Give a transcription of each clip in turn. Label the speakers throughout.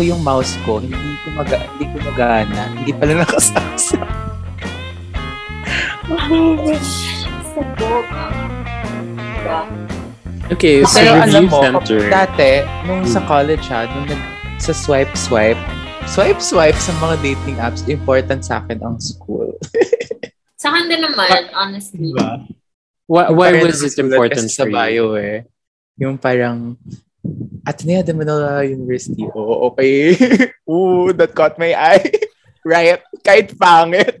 Speaker 1: ko yung mouse ko, hindi ko mag hindi ko magana. Hindi pala.
Speaker 2: Sabog. Diba?
Speaker 3: Okay, so
Speaker 1: Pero alam mo,
Speaker 3: center.
Speaker 1: dati, nung sa college ha, nung nag, sa swipe swipe, swipe swipe sa mga dating apps, important sa akin ang school.
Speaker 2: Sa akin din naman, honestly.
Speaker 1: Diba?
Speaker 3: Why, why was it important
Speaker 1: sa bio eh. Yung parang, Ateneo de Manila University. Oo, okay. Ooh, that caught my eye. right? Kahit pangit.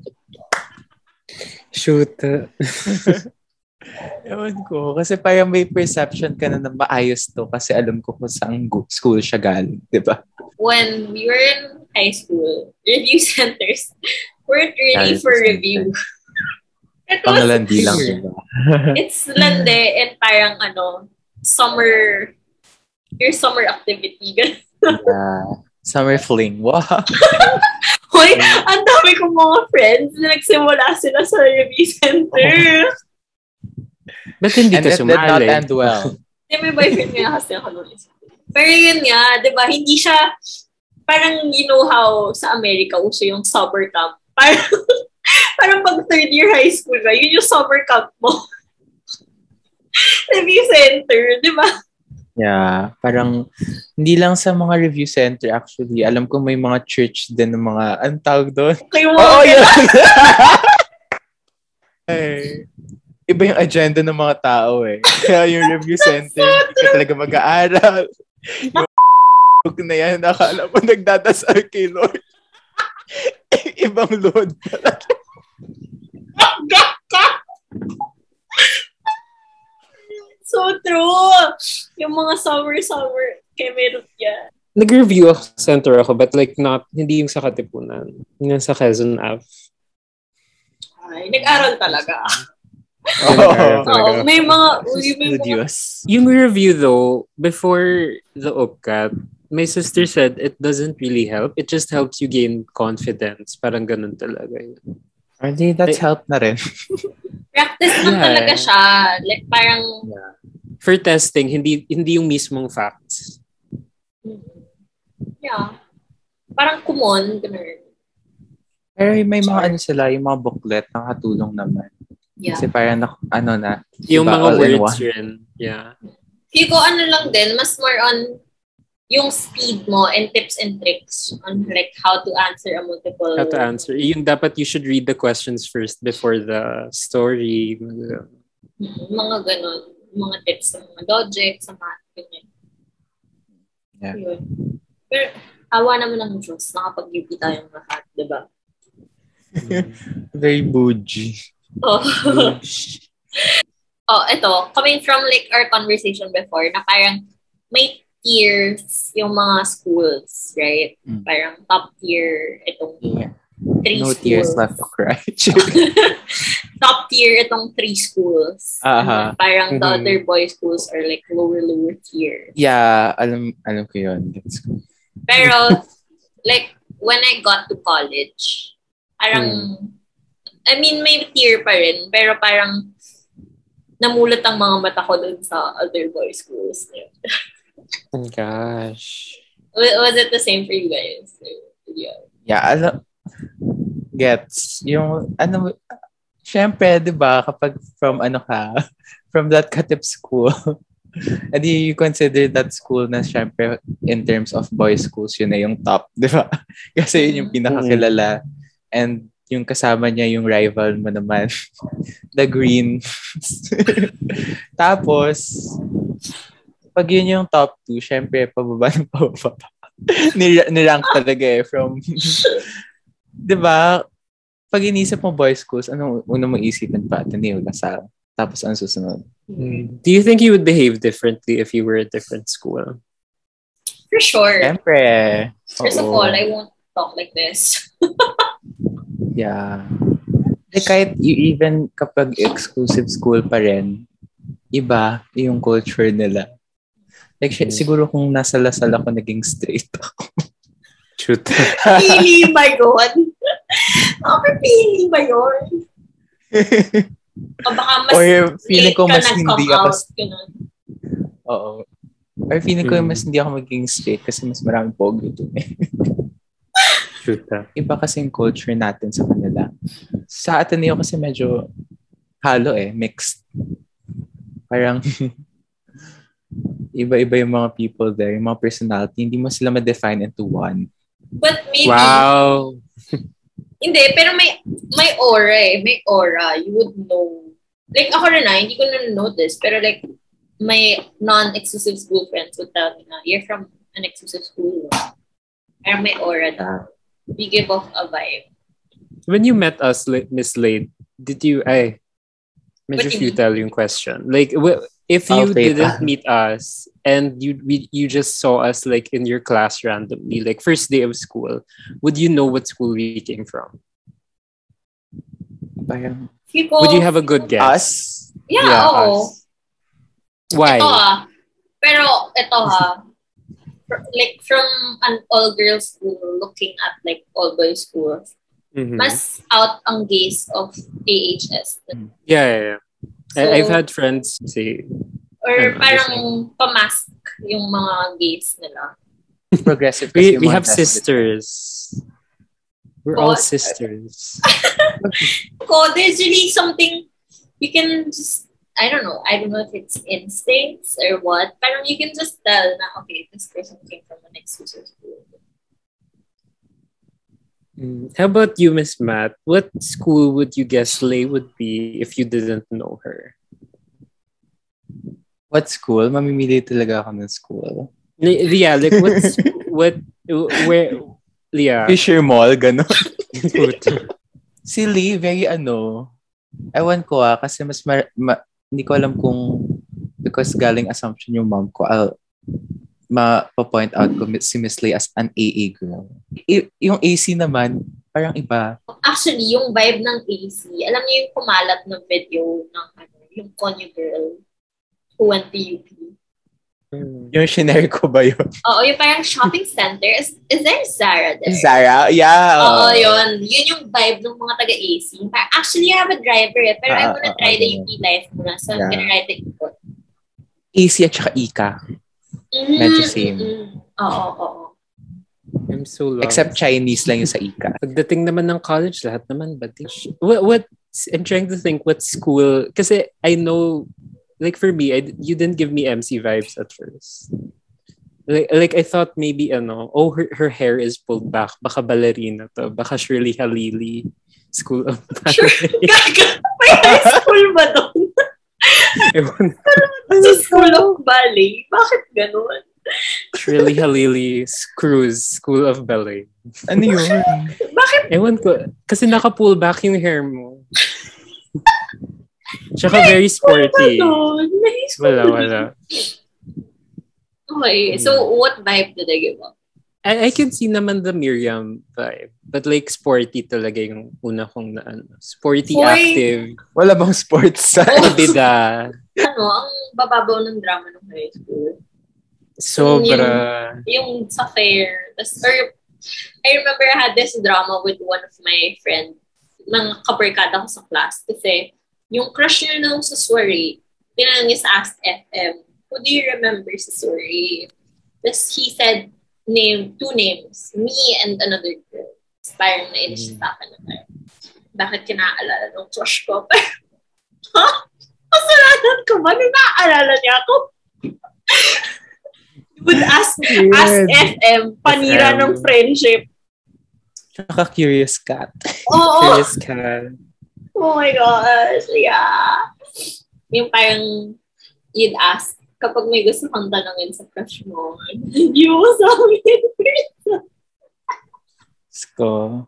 Speaker 3: Shoot.
Speaker 1: Ewan ko. Kasi parang may perception ka na na maayos to kasi alam ko kung saan school siya galing. Di ba?
Speaker 2: When we were in high school, review centers weren't really for
Speaker 1: review
Speaker 2: review. It was,
Speaker 1: lang, di ba?
Speaker 2: it's lande and parang ano, summer, your summer activity.
Speaker 1: Yeah. Summer fling. Wow.
Speaker 2: Hoy, ang dami kong mga friends na nagsimula sila sa review center.
Speaker 3: Ba't hindi
Speaker 1: And
Speaker 3: ka
Speaker 1: it did not
Speaker 3: sumali?
Speaker 1: end well.
Speaker 2: Hindi, may boyfriend nga kasi ako noon. Pero yun nga, di ba, hindi siya, parang you know how sa Amerika uso yung summer camp. Parang, parang pag third year high school ka, yun yung summer camp mo. Review center, di ba?
Speaker 1: Yeah, parang hindi lang sa mga review center actually. Alam ko may mga church din ng mga, anong tawag doon? Oo,
Speaker 2: mga
Speaker 1: oh,
Speaker 2: ganun.
Speaker 1: yun! Ay, iba yung agenda ng mga tao eh. Kaya yung review center, hindi ka talaga mag-aaral. Yung na yan, nakala mo nagdadasal kay Lord. Ibang load pala.
Speaker 2: So true! Yung mga summer-summer, kay meron yan.
Speaker 3: Nag-review ako center ako, but like not, hindi yung sa Katipunan. Yung sa Quezon Ave.
Speaker 2: Ay, nag-aral talaga.
Speaker 3: Ako.
Speaker 2: may mga, uy, may mga
Speaker 1: Studios.
Speaker 3: Yung review though, before the UPCAT, my sister said it doesn't really help. It just helps you gain confidence. Parang ganun talaga yun.
Speaker 1: Hindi, that's
Speaker 3: Eh,
Speaker 1: help na rin.
Speaker 2: practice lang
Speaker 3: Yeah.
Speaker 2: talaga siya. Like, parang,
Speaker 3: For testing, hindi hindi yung mismong facts.
Speaker 2: yeah. Parang kumon, ganun.
Speaker 1: Pero may mga ano sila, yung mga booklet, nakatulong naman.
Speaker 2: Yeah.
Speaker 1: Kasi parang, ano na,
Speaker 3: Yung
Speaker 1: Diba,
Speaker 3: mga words rin. Yeah.
Speaker 2: Feel ko ano lang din, mas more on yung speed mo and tips and tricks on like how to answer a multiple.
Speaker 3: How to answer. Yung dapat you should read the questions first before the story.
Speaker 2: Mm, Mga ganun. Mga tips sa mga logic, sa math, ganyan.
Speaker 1: Yeah.
Speaker 2: Yun. Pero, awa naman ng Diyos, nakapag-UP tayong lahat, di ba?
Speaker 1: very bougie.
Speaker 2: Oh. oh, ito, coming from like our conversation before, na parang may tiers yung mga schools, right?
Speaker 1: Mm.
Speaker 2: Parang top tier itong
Speaker 1: Yeah.
Speaker 2: three
Speaker 1: No
Speaker 2: schools.
Speaker 1: tears left to cry.
Speaker 2: top tier itong three schools. And Parang the
Speaker 3: Mhm.
Speaker 2: other boy schools are like lower, lower tier.
Speaker 1: yeah, alam alam ko yun. That's cool.
Speaker 2: Pero, like, when I got to college, parang, I mean, may tier pa rin, pero parang, namulat ang mga mata ko dun sa other boy schools.
Speaker 3: Oh gosh.
Speaker 2: Was, was it the same for you guys? Yeah.
Speaker 1: Yeah, alam, gets. Yung, ano, syempre, di ba, kapag from ano ka, from that katip school, edi you consider that school na syempre in terms of boys schools, yun na yung top, di ba? Kasi yun yung pinakakilala. And yung kasama niya yung rival mo naman, the green. Tapos, pag yun yung top 2, syempre, pababa ng pababa. Nir- nirank talaga eh, from, di ba, pag inisip mo boys schools, anong una mong isipin pa? Ateneo, Lasal. Tapos ang susunod.
Speaker 3: Do you think you would behave differently if you were a different school?
Speaker 2: For sure.
Speaker 1: Siyempre.
Speaker 2: First of all, I won't talk like this.
Speaker 1: Yeah. Eh, kahit you even kapag exclusive school pa rin, iba yung culture nila. Like, si- siguro kung nasa Lasal ako, naging straight ako.
Speaker 3: Shoot.
Speaker 2: Pili ba yun? Okay, pili ba yun? O baka mas
Speaker 1: Or feeling ko mas hindi ako,
Speaker 2: out,
Speaker 1: oo. Or feeling ko
Speaker 3: Mm.
Speaker 1: mas hindi ako maging straight kasi mas maraming pogi doon eh.
Speaker 3: Shoot ah.
Speaker 1: Iba kasi yung culture natin sa kanila. Sa Ateneo kasi medyo halo eh, mixed. Parang iba-iba yung mga people there, yung mga personality. Hindi mo sila ma-define into one.
Speaker 2: But maybe,
Speaker 3: Wow.
Speaker 2: Hindi, pero may may aura eh. May aura. You would know. Like, ako rin na, hindi ko na notice. Pero like, my non-exclusive school friends would tell me na, you're from an exclusive school. Pero may aura na. You give off a vibe.
Speaker 3: When you met us, Miss Lade, did you, ay, medyo
Speaker 2: What do you mean?
Speaker 3: futile yung question. Like, w- if you
Speaker 1: I'll
Speaker 3: didn't
Speaker 1: that.
Speaker 3: meet us and you we, you just saw us like in your class randomly, like first day of school, would you know what school we came from?
Speaker 1: Parang
Speaker 2: Feel ko,
Speaker 3: Would you have a good guess?
Speaker 1: us?
Speaker 2: Yeah, oo.
Speaker 3: us. Why?
Speaker 2: Ito ah. Pero ito ha. Like from an all-girls school looking at like all-boys school,
Speaker 3: Mhm.
Speaker 2: mas out ang gaze of AHS.
Speaker 3: Yeah, yeah, yeah. I, I've had friends say,
Speaker 2: Or parang pamask yung mga gaze nila.
Speaker 1: Progressive
Speaker 3: we, we have
Speaker 1: test.
Speaker 3: sisters. We're all sisters.
Speaker 2: Ko, there's really something you can just, I don't know, I don't know if it's instincts or what, parang you can just tell na, okay, this person came from an exclusive school.
Speaker 3: Mm. How about you, Miss Matt? What school would you guess Lay would be if you didn't know her?
Speaker 1: What school? Mamimili talaga ako ng school.
Speaker 3: Yeah, like what's what where yeah.
Speaker 1: Fisher Mall, gano'n. si Lee, very ano, ewan ko ah, kasi mas, ma- ma- hindi ko alam kung, because galing assumption yung mom ko, I'll, ma-point out ko si Miss Lee as an AA girl. I- yung AC naman, parang iba.
Speaker 2: Actually, yung vibe ng AC, alam niyo yung kumalat na video ng ano, yung Conyo girl who went to UP.
Speaker 1: Yung shinare ko ba yun?
Speaker 2: Oo, yung parang shopping center. Is, is there Zara there?
Speaker 1: Zara? Yeah.
Speaker 2: Oo, yun. Yun yung vibe ng mga taga-AC. Actually, I have a driver eh, pero I
Speaker 1: Ah,
Speaker 2: wanna
Speaker 1: ah,
Speaker 2: try
Speaker 1: ah,
Speaker 2: the. UP life muna. So, I'm
Speaker 1: Yeah.
Speaker 2: gonna ride the ikot.
Speaker 1: AC at saka Ika.
Speaker 2: Mm,
Speaker 1: Medyo same.
Speaker 2: mm, mm. Oo, oo.
Speaker 3: I'm so lost.
Speaker 1: Except Chinese lang yung sa Ika.
Speaker 3: Pagdating naman ng college, lahat naman batish. What, what, I'm trying to think what school, kasi I know, like for me, I, you didn't give me MC vibes at first. Like, like I thought maybe ano, oh, her, her hair is pulled back. Baka ballerina to. Baka Shirley Halili. School of
Speaker 2: Sure.
Speaker 3: Ballet.
Speaker 2: Gaga, may high school ba doon?
Speaker 3: Ewan.
Speaker 2: Sa school of ballet? Bakit ganun?
Speaker 3: Shirley Halili's Cruise School of Ballet.
Speaker 1: Ano yun?
Speaker 2: Bakit?
Speaker 3: Ewan ko. Kasi naka-pull back yung hair mo. Tsaka very sporty. Wala, wala.
Speaker 2: Okay, so what vibe did I give up?
Speaker 3: I, I can see naman the Miriam vibe. But like sporty talaga yung una kong na ano. Sporty,
Speaker 2: Hoy!
Speaker 3: active,
Speaker 1: Wala bang sports sa...
Speaker 3: bida.
Speaker 2: Ano, ang bababaw ng drama ng high school.
Speaker 3: Sobra.
Speaker 2: Yung sa fair. Tas, or, I remember I had this drama with one of my friends, mga kabarkada ko sa class. Kasi, yung crush niya nung sa soiree, tinanong niya sa Ask FM, who do you remember sa soiree? Tapos he said, name, two names, me and another girl. Tapos parang nainis siya sa akin na parang, bakit kinaalala ng crush ko? ha? Kasalanan ko ba? Nung naaalala niya ako? Would ask, ask
Speaker 1: Weird.
Speaker 2: FM, panira
Speaker 3: FM.
Speaker 2: ng friendship.
Speaker 1: Tsaka curious cat.
Speaker 2: Oo.
Speaker 3: Curious cat.
Speaker 2: Oh my gosh. Yeah. Yung parang you'd ask kapag may gusto kang tanongin sa crush mo. Hindi mo sabi.
Speaker 1: Sko.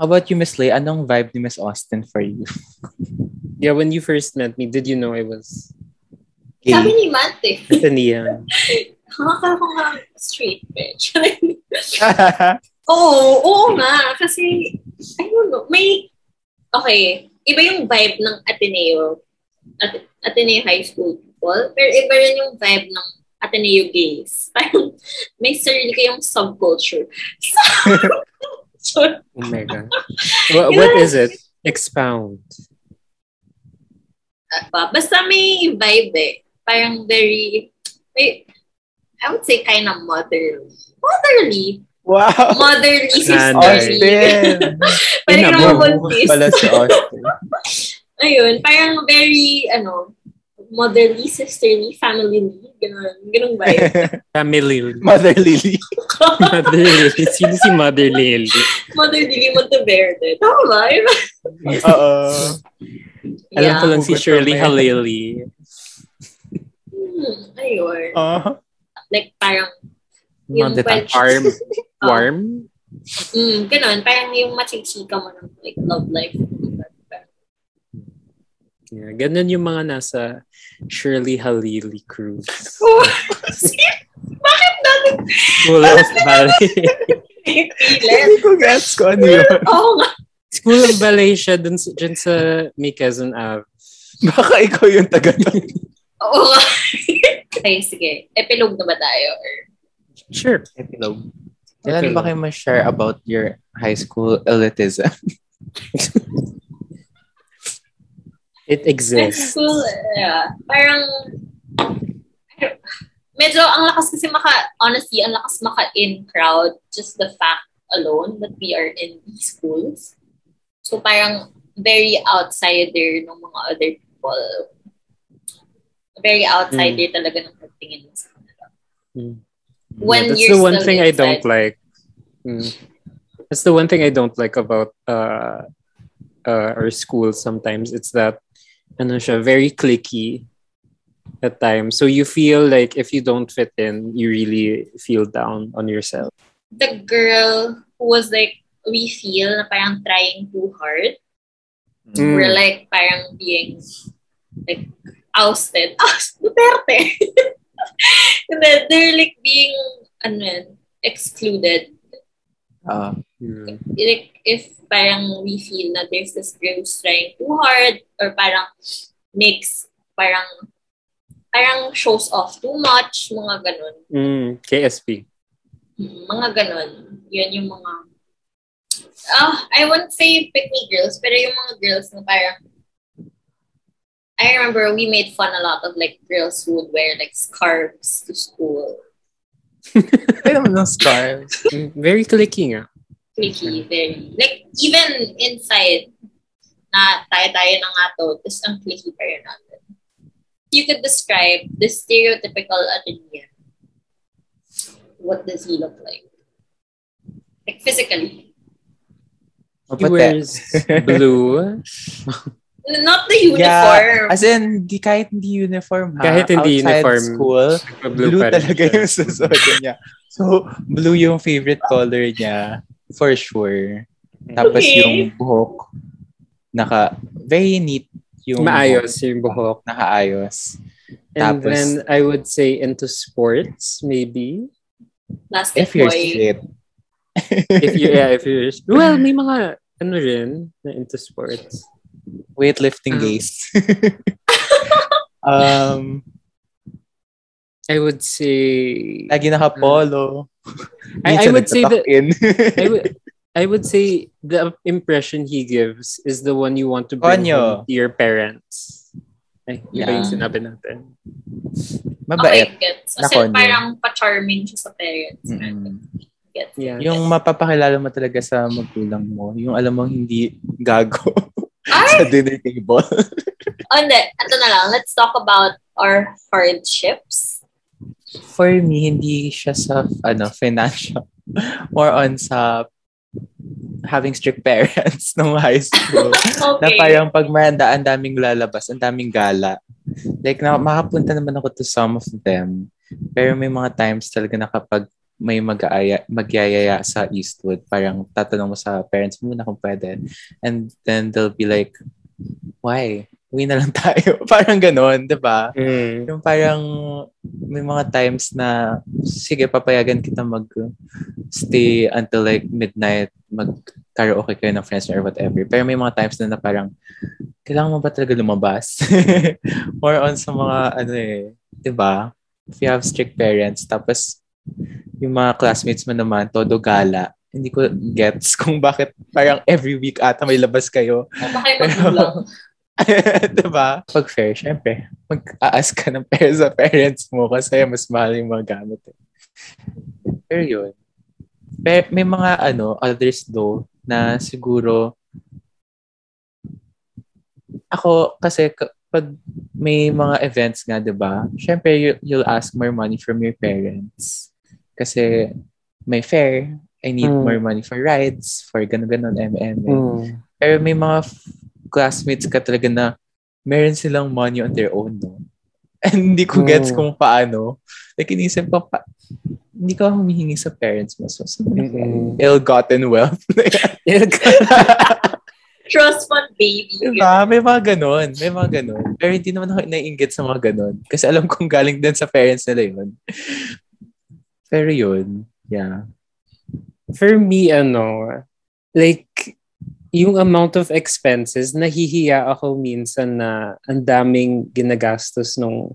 Speaker 1: How about you, Miss Lay? Anong vibe ni Miss Austin for you?
Speaker 3: Yeah, when you first met me, did you know I was
Speaker 2: sabi
Speaker 1: Gay.
Speaker 2: ni Matt eh.
Speaker 3: Athenian?
Speaker 2: Nakakala ko nga straight bitch. Oo, oo nga. Kasi, I don't know, may, okay, iba yung vibe ng Ateneo, At, Ateneo High School people, pero iba rin yung vibe ng Ateneo gays. Parang, may sarili kayong subculture. so,
Speaker 3: Oh my God. What, what is it? Expound.
Speaker 2: ba? Basta may vibe eh. Parang very, may, I would say kind of motherly. Motherly.
Speaker 1: Wow!
Speaker 2: Motherly, sisterly.
Speaker 1: Austin!
Speaker 2: Pwede ka naman buntis.
Speaker 1: pala si Austin.
Speaker 2: Ayun, parang very, ano, motherly, sisterly, family, ganun. Ganun ba yun?
Speaker 3: Family.
Speaker 1: Mother Lily.
Speaker 3: Mother Lily. Sino si Mother Lily?
Speaker 2: Motherly Monteverde. Tama ba?
Speaker 1: Oo.
Speaker 3: Alam ko
Speaker 2: Yeah.
Speaker 3: lang si Shirley. Halili.
Speaker 2: Hmm, ayun.
Speaker 1: Oh.
Speaker 2: Like, parang, yung
Speaker 1: Mga
Speaker 2: when-
Speaker 3: Warm.
Speaker 2: Oh.
Speaker 3: Warm?
Speaker 2: Mm, ganun. Parang yung machichika mo ng like, love life.
Speaker 3: Yeah, ganun yung mga nasa Shirley Halili cruise.
Speaker 2: Oh, Bakit natin
Speaker 3: School of Ballet.
Speaker 1: Hindi ko gets ko ano yun.
Speaker 2: Oo nga.
Speaker 3: School of Ballet siya dun, sa- dun sa May Quezon Ave.
Speaker 1: Baka ikaw yung taga.
Speaker 2: Oo nga. okay, sige. Epilogue na ba tayo? Or...
Speaker 3: Sure.
Speaker 1: Epilogue. Kailan ba kayo ma-share about your high school elitism?
Speaker 3: It
Speaker 2: High
Speaker 3: exists.
Speaker 2: school, yeah. Parang, medyo ang lakas kasi maka, honestly, ang lakas maka-in crowd just the fact alone that we are in these schools. So parang very outsider ng mga other people. Very outsider talaga ng pagtingin mo sa kanila.
Speaker 3: Mm.
Speaker 2: When
Speaker 3: that's
Speaker 2: you're
Speaker 3: the one thing I don't like. Mm. That's the one thing I don't like about uh, uh, our school sometimes. It's that ano siya, very clicky at times. So you feel like if you don't fit in, you really feel down on yourself.
Speaker 2: The girl who was like, we feel na parang trying too hard.
Speaker 3: Mm.
Speaker 2: We're like parang being like ousted. Oust, Duterte! And then they're like being ano yun, excluded.
Speaker 1: Ah,
Speaker 3: Mm.
Speaker 2: Like if parang we feel na there's this girl who's trying too hard or parang makes parang parang shows off too much, mga ganun.
Speaker 3: Mm. KSP.
Speaker 2: Mm, Mga ganun. Yun yung mga ah I won't say pick me girls, pero yung mga girls na parang I remember we made fun a lot of like girls who would wear like scarves to school.
Speaker 1: kaya don't know
Speaker 3: scarves. Very clicky nga.
Speaker 2: Clicky, very. Like, even inside, na tayo-tayo na nga to, tapos ang clicky pa rin natin. You could describe the stereotypical Athenian. What does he look like? Like, physically.
Speaker 3: He wears blue.
Speaker 2: Not the uniform.
Speaker 1: Yeah, as in, di, kahit hindi uniform ha.
Speaker 3: Kahit hindi
Speaker 1: outside
Speaker 3: uniform,
Speaker 1: school,
Speaker 3: blue,
Speaker 1: blue, talaga
Speaker 3: siya.
Speaker 1: yung susuotin niya. So, blue yung favorite color niya, for sure. Tapos
Speaker 2: Okay.
Speaker 1: yung buhok, naka, very neat yung
Speaker 3: Maayos
Speaker 1: buhok,
Speaker 3: yung buhok.
Speaker 1: Nakaayos.
Speaker 3: And
Speaker 1: Tapos-
Speaker 3: then I would say into sports, maybe.
Speaker 2: Plastic
Speaker 1: If you're
Speaker 2: boy.
Speaker 1: straight.
Speaker 3: If you yeah, if you're well, may mga ano rin na into sports.
Speaker 1: Weightlifting
Speaker 3: Um,
Speaker 1: gays. um,
Speaker 3: I would say
Speaker 1: lagi naka-polo.
Speaker 3: I, I would say that. I would I would say the impression he gives is the one you want to bring to your parents. Ay, iba
Speaker 1: Yeah.
Speaker 3: yung sinabi natin.
Speaker 1: Mabait.
Speaker 2: Okay, gets. Kasi parang pa-charming siya sa parents.
Speaker 1: Mm-mm.
Speaker 2: Gets.
Speaker 3: Yeah.
Speaker 1: Yung mapapakilala mo talaga sa magulang mo. Yung alam mo hindi gago
Speaker 2: Ay!
Speaker 1: sa dinner table.
Speaker 2: Oh, hindi. Ito na lang. Let's talk about our hardships.
Speaker 1: For me, hindi siya sa ano financial. More on sa having strict parents nung high school. na
Speaker 2: Okay.
Speaker 1: parang pag manda, ang daming lalabas, ang daming gala. Like, na, makapunta naman ako to some of them. Pero may mga times talaga na kapag may mag-aaya, magyayaya sa Eastwood, parang tatanong mo sa parents mo na kung pwede. And then they'll be like, why? Uwi na lang tayo. parang ganon, di ba?
Speaker 3: Mm.
Speaker 1: Yung parang may mga times na sige papayagan kita mag stay until like midnight mag karaoke kayo ng friends or whatever. Pero may mga times na, na parang kailangan mo ba talaga lumabas? More on sa mga ano eh, 'di ba? If you have strict parents tapos yung mga classmates mo naman todo gala. Hindi ko gets kung bakit parang every week ata may labas kayo.
Speaker 2: Yung magulang.
Speaker 1: diba? Pag fair, syempre, mag-aas ka ng pera sa parents mo kasi mas mahal yung mga gamit. Eh. Pero yun. Pero may mga ano, others though, na siguro ako kasi pag may mga events nga, 'di ba? Syempre you, you'll ask more money from your parents. Kasi may fare, I need mm. more money for rides, for ganun-ganun, MM. Mm. Pero may mga f- classmates ka talaga na meron silang money on their own, no? And hindi ko gets mm. kung paano. Like, inisip ko pa, hindi ka humihingi sa parents mo. So, so mm-hmm. ill-gotten wealth.
Speaker 2: Trust fund baby.
Speaker 1: Diba? May mga ganun. May mga ganun. Pero hindi naman ako naiingit sa mga ganun. Kasi alam kong galing din sa parents nila yun. Pero yun, yeah.
Speaker 3: For me, ano, like, yung amount of expenses, nahihiya ako minsan na ang daming ginagastos nung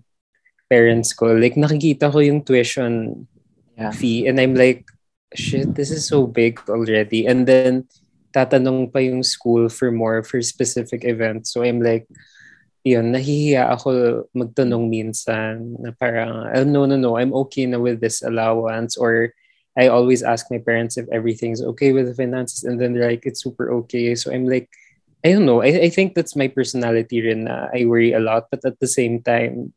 Speaker 3: parents ko. Like, nakikita ko yung tuition yeah. fee and I'm like, shit, this is so big already. And then, tatanong pa yung school for more for specific events. So I'm like, yun, nahihiya ako magtanong minsan na parang, oh, no, no, no, I'm okay na with this allowance or I always ask my parents if everything's okay with the finances and then they're like, it's super okay. So I'm like, I don't know. I, I think that's my personality rin na I worry a lot. But at the same time,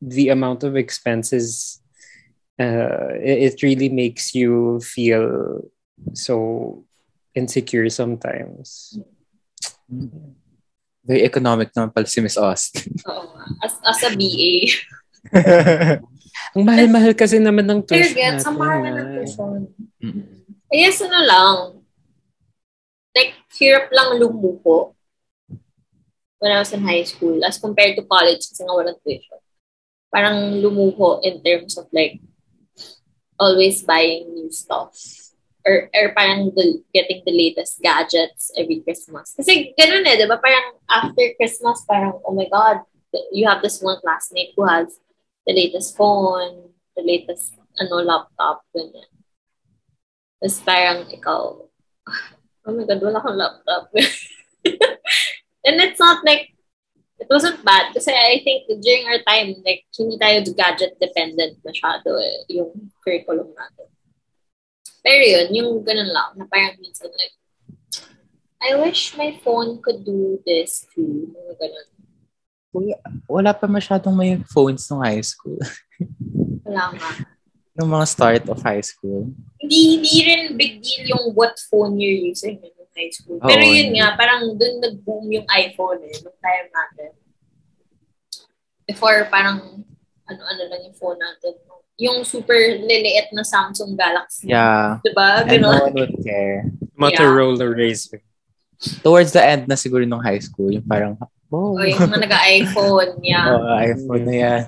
Speaker 3: the amount of expenses, uh, it, it really makes you feel so insecure sometimes.
Speaker 1: Very economic naman pala si Miss Austin.
Speaker 2: Oo. As, as a BA.
Speaker 3: Ang mahal-mahal kasi naman ng tuition
Speaker 2: Pero gets, ang mahal na ng tuition. I guess ano lang, like, hirap lang lumupo when I was in high school as compared to college kasi nga walang tuition. Parang lumuho in terms of like, always buying new stuff or, or parang the, getting the latest gadgets every Christmas. Kasi ganun eh, di ba? Parang after Christmas, parang, oh my God, you have this one classmate who has the latest phone, the latest ano laptop, ganyan. Tapos parang ikaw, oh my God, wala kang laptop. And it's not like, it wasn't bad kasi I think during our time, like, hindi tayo gadget dependent masyado eh, yung curriculum natin. Pero yun, yung ganun lang, na parang minsan like, I wish my phone could do this too. Mga ganun.
Speaker 1: Uy, wala pa masyadong may phones nung high school.
Speaker 2: wala nga.
Speaker 1: Nung mga start of high school.
Speaker 2: Hindi, hindi rin big deal yung what phone you're using in high school. Pero Oo, yun nga, parang dun nag-boom yung iPhone eh, nung time natin. Before, parang ano-ano lang yung phone natin yung super liliit na Samsung Galaxy.
Speaker 1: Yeah.
Speaker 2: Diba?
Speaker 1: And no one would care.
Speaker 3: Motorola yeah. Razr.
Speaker 1: Towards the end na siguro nung high school, yung parang,
Speaker 2: oh. oh yung mga nag-iPhone, yeah.
Speaker 1: oh, iPhone na yan.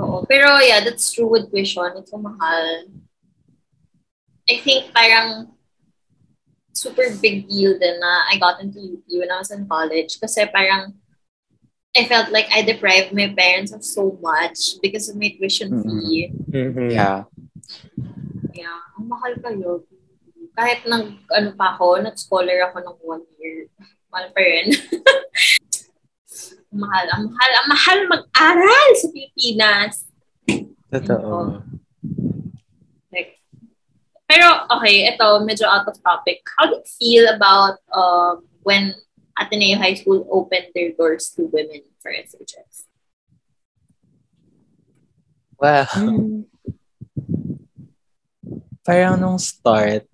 Speaker 2: Oo. Pero yeah, that's true with tuition. Ito mahal. I think parang super big deal din na I got into UP when I was in college kasi parang I felt like I deprived my parents of so much because of my tuition mm-hmm. fee.
Speaker 1: Mm-hmm. Yeah.
Speaker 2: Yeah. Ang mahal kayo. Kahit nag, ano pa ako, nag-scholar ako ng one year. Mahal pa rin. mahal. Ang mahal. Ang mahal mag-aral sa Pilipinas.
Speaker 1: Totoo.
Speaker 2: Like, pero, okay, ito, medyo out of topic. How do you feel about um, when Ateneo High School opened their doors to women for SHS?
Speaker 1: Well, parang nung start,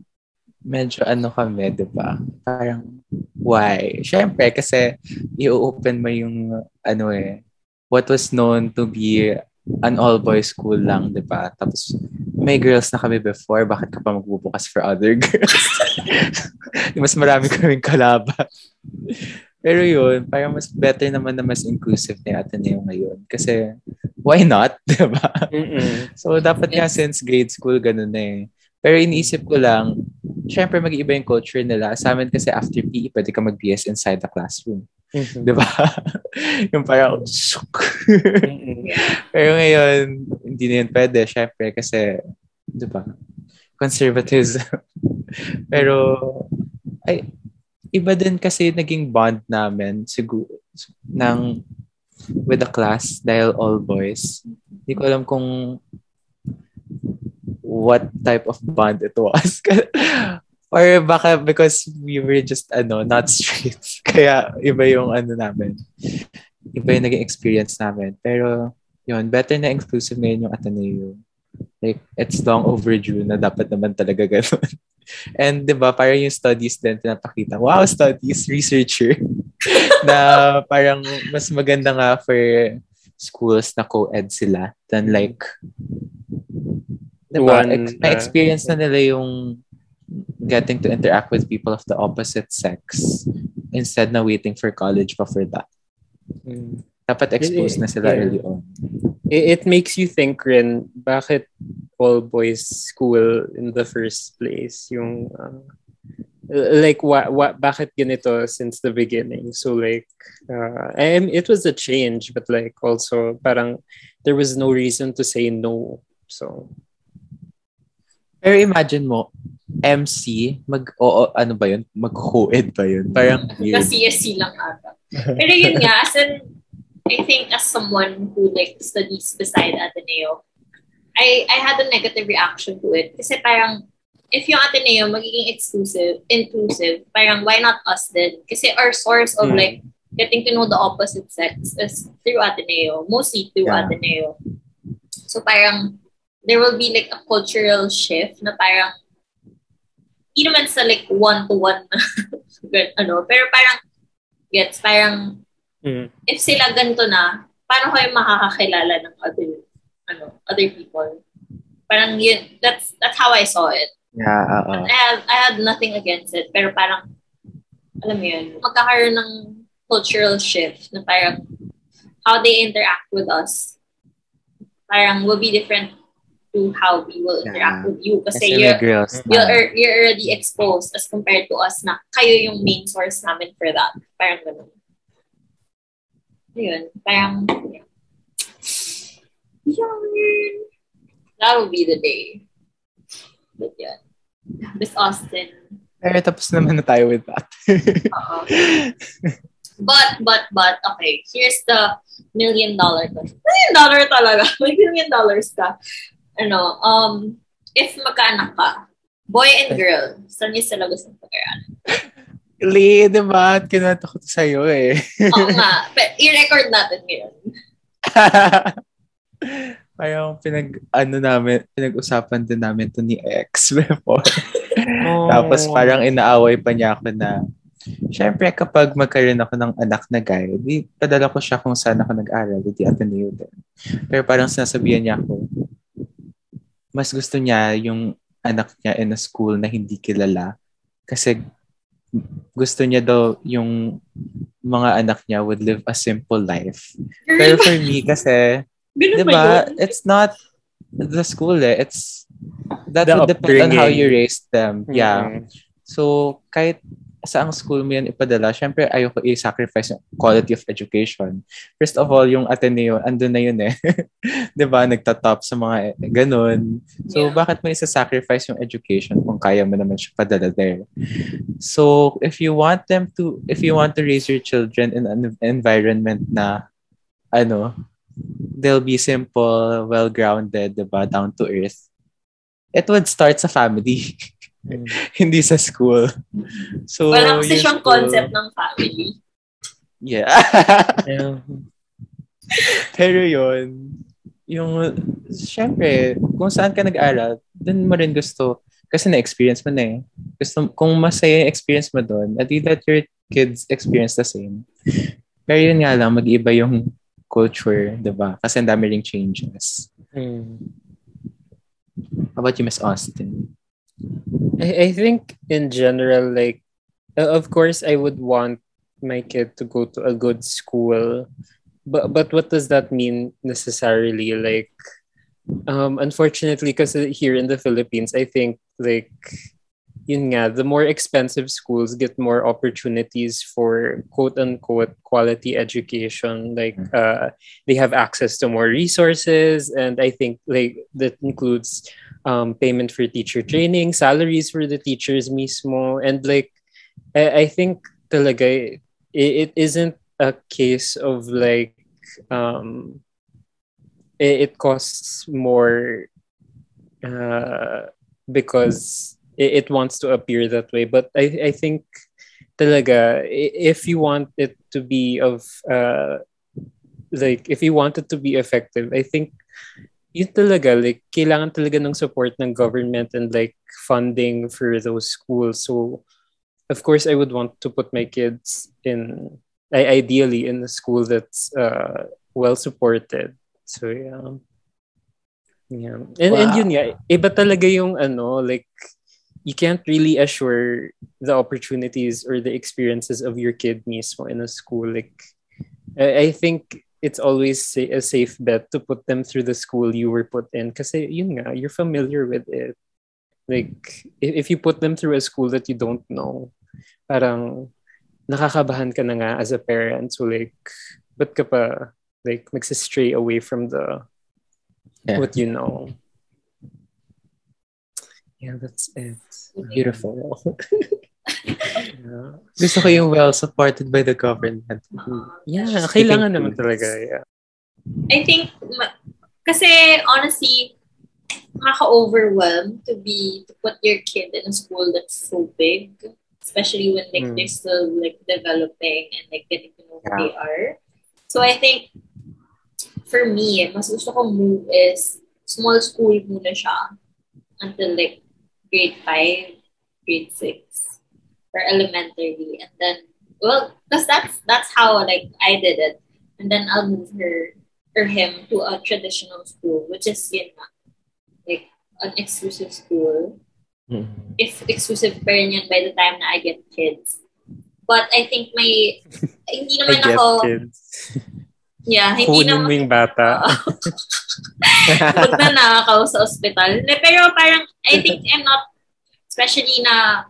Speaker 1: medyo ano kami, di ba? Parang, why? Siyempre, kasi i-open mo yung, ano eh, what was known to be an all-boys school lang, di ba? Tapos, may girls na kami before, bakit ka pa magbubukas for other girls? mas marami kaming kalaban. Pero yun, parang mas better naman na mas inclusive na Ateneo ngayon. Kasi, why not? Diba? Mm-mm. So, dapat nga since grade school, ganun na eh. Pero iniisip ko lang, syempre mag-iba yung culture nila. Sa amin kasi after PE, pwede ka mag-BS inside the classroom. Mm-hmm. Di ba? yung parang, mm-hmm. Pero ngayon, hindi na yun pwede, syempre, kasi, di ba? Conservatives. Pero, ay, iba din kasi naging bond namin, siguro, ng with the class dahil all boys. Hindi ko alam kung what type of bond it was. Or baka because we were just, ano, not straight. Kaya iba yung ano namin. Iba yung naging experience namin. Pero, yun, better na inclusive ngayon yung Ateneo. Like, it's long overdue na dapat naman talaga ganun. And, di ba, parang yung studies din pinapakita. Wow, studies, researcher. na parang mas maganda nga for schools na co-ed sila than like diba,
Speaker 3: One,
Speaker 1: ex-
Speaker 3: uh,
Speaker 1: experience na nila yung getting to interact with people of the opposite sex instead na waiting for college pa for that.
Speaker 3: Mm.
Speaker 1: Dapat exposed na sila
Speaker 3: Yeah.
Speaker 1: early on.
Speaker 3: It, it makes you think rin, bakit all boys school in the first place? Yung, uh, like, what, what, bakit ganito since the beginning? So, like, uh, and it was a change, but like, also, parang, there was no reason to say no. So,
Speaker 1: Pero imagine mo, MC, mag, oo, ano ba yun? Mag-co-ed ba yun? Parang weird.
Speaker 2: Kasi CSC lang ata. Pero yun nga, as in, I think as someone who like studies beside Ateneo, I I had a negative reaction to it. Kasi parang, if yung Ateneo magiging exclusive, inclusive, parang why not us then? Kasi our source of
Speaker 3: Mm.
Speaker 2: like getting to know the opposite sex is through Ateneo, mostly through
Speaker 1: Yeah.
Speaker 2: Ateneo. So parang, there will be like a cultural shift na parang, hindi naman sa like one-to-one na ano, pero parang, gets, parang,
Speaker 3: mm.
Speaker 2: if sila ganito na, paano kayo makakakilala ng other, ano, other people? Parang yun, that's, that's how I saw it.
Speaker 1: Yeah, oo.
Speaker 2: I have, I had nothing against it, pero parang, alam mo yun, magkakaroon ng cultural shift na parang, how they interact with us, parang will be different to how we will interact
Speaker 1: Yeah.
Speaker 2: with you. Kasi,
Speaker 1: Kasi
Speaker 2: you're,
Speaker 1: girls
Speaker 2: you're, you're already exposed as compared to us na kayo yung main source namin for that. Parang ganun. Ayun. Parang, yeah. Yun. That will be the day. But yeah. Miss Austin.
Speaker 1: Pero tapos naman na tayo with that.
Speaker 2: Oo. But, but, but, okay. Here's the million dollar question. Million dollar talaga. May million dollars ka. Ano, um, if magkaanak ka, boy and girl, saan niyo sila gusto pag-aralan?
Speaker 1: Lee, di ba? Kinanta ko to sa'yo eh.
Speaker 2: Oo nga. Pero i-record natin ngayon.
Speaker 1: Parang pinag, ano namin, pinag-usapan din namin to ni ex before. Tapos parang inaaway pa niya ako na, syempre kapag magkaroon ako ng anak na guy, di padala ko siya kung saan ako nag-aral, di Ateneo din. Pero parang sinasabihan niya ako, mas gusto niya yung anak niya in a school na hindi kilala. Kasi gusto niya daw yung mga anak niya would live a simple life. Pero for me kasi,
Speaker 2: Ganun ba
Speaker 1: diba, it's not the school eh. It's, that
Speaker 3: The
Speaker 1: would depend on how you raised them. Yeah.
Speaker 3: Mm.
Speaker 1: So, kahit saang school mo yan ipadala, syempre ayoko i-sacrifice yung quality of education. First of all, yung Ateneo, andun na yun eh. ba Nagtatop sa mga ganun. So,
Speaker 2: Yeah.
Speaker 1: bakit mo isa-sacrifice yung education kung kaya mo naman siya padala there? So, if you want them to, if you want to raise your children in an environment na, ano, they'll be simple, well-grounded, 'di ba Down to earth. It would start sa family. hindi sa school. So,
Speaker 2: Wala kasi siyang
Speaker 1: school-
Speaker 2: concept ng family.
Speaker 1: Yeah.
Speaker 3: Yeah.
Speaker 1: Pero yun, yung, syempre, kung saan ka nag-aral, dun mo rin gusto, kasi na-experience mo na eh. Gusto, kung masaya yung experience mo doon, at let your kids experience the same. Pero yun nga lang, mag-iba yung culture, di ba? Kasi ang dami ring changes.
Speaker 3: Mm.
Speaker 1: How about you, Miss Austin?
Speaker 3: I, I think in general, like, uh, of course, I would want my kid to go to a good school, but but what does that mean necessarily? Like, um, unfortunately, because here in the Philippines, I think like, yun nga, the more expensive schools get more opportunities for quote unquote quality education. Like, uh, they have access to more resources, and I think like that includes um, payment for teacher training, salaries for the teachers mismo, and like I, I think talaga it, it isn't a case of like um it, it costs more uh because it, it wants to appear that way. But i i think talaga if you want it to be of uh like if you want it to be effective i think yun talaga like kailangan talaga ng support ng government and like funding for those schools. So of course i would want to put my kids in I ideally in a school that's uh well supported. So yeah. Yeah. And and yun yeah iba talaga yung ano like you can't really assure the opportunities or the experiences of your kid mismo in a school. Like I think it's always sa- a safe bet to put them through the school you were put in kasi yun nga you're familiar with it. Like if, if you put them through a school that you don't know parang nakakabahan ka na nga as a parent. So like ba't ka pa like magsistray away from the
Speaker 1: Yeah.
Speaker 3: what you know? Yeah that's it. Mm-hmm.
Speaker 1: Beautiful.
Speaker 3: yeah.
Speaker 1: Gusto ko yung well supported by the government.
Speaker 3: Yeah, kailangan naman talaga. Yeah.
Speaker 2: I think, kasi honestly, nakaka-overwhelm to be, to put your kid in a school that's so big, especially when like
Speaker 3: Mm.
Speaker 2: they're still like developing and like getting to know who they are. So I think, for me, mas gusto kong move is small school muna siya until like grade 5, grade 6, or elementary. And then, well, because that's, that's how like I did it. And then I'll move her or him to a traditional school, which is yun nga, like an exclusive school.
Speaker 1: Mm.
Speaker 2: If exclusive pa rin yun by the time na I get kids. But I think may, hindi
Speaker 3: I
Speaker 2: naman
Speaker 3: get
Speaker 2: ako,
Speaker 3: kids.
Speaker 2: yeah, hindi
Speaker 3: Kunin mo
Speaker 2: naman,
Speaker 3: yung bata.
Speaker 2: Huwag na nakakaw sa ospital. Pero parang, I think I'm not, especially na,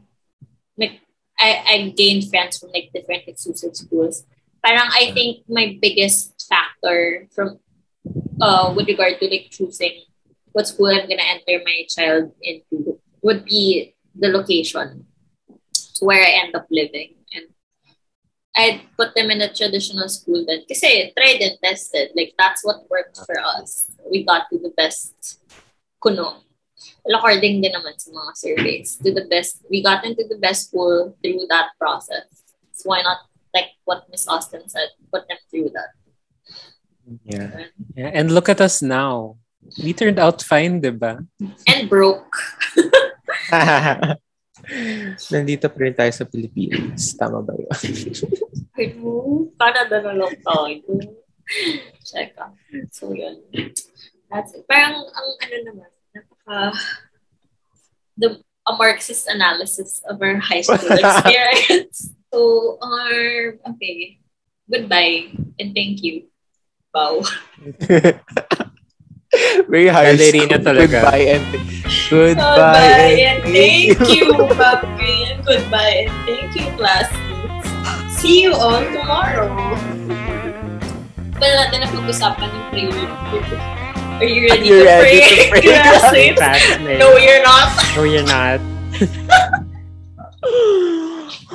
Speaker 2: I, I gained friends from like different exclusive schools. Parang I think my biggest factor from, uh, with regard to like choosing what school I'm gonna enter my child into would be the location where I end up living. And I'd put them in a traditional school then. Kasi tried and tested. Like, that's what worked for us. We got to the best kuno. Well, according din naman sa mga surveys, to the best, we got into the best school through that process. So why not, like what Miss Austin said, put them through that.
Speaker 1: yeah.
Speaker 3: yeah, and look at us now. We turned out fine, di ba?
Speaker 2: And broke.
Speaker 1: Nandito pa rin tayo sa Pilipinas. Tama ba yun?
Speaker 2: Hello, Canada na lang tayo. Check out. So, yun. That's it. Parang, ang ano naman, napaka, the, a Marxist analysis of our high school experience. so, our, okay, goodbye and thank you. Wow.
Speaker 1: Very high
Speaker 3: Ballerina
Speaker 1: school.
Speaker 3: talaga.
Speaker 1: Goodbye and goodbye,
Speaker 2: Goodbye and thank you, Papi. And goodbye and thank you, classmates. See you all tomorrow. Pwede natin na pag-usapan yung prayer. Are you ready
Speaker 1: Are you
Speaker 2: to
Speaker 1: ready
Speaker 2: pray?
Speaker 1: to pray?
Speaker 2: No, you're not.
Speaker 3: No, you're not.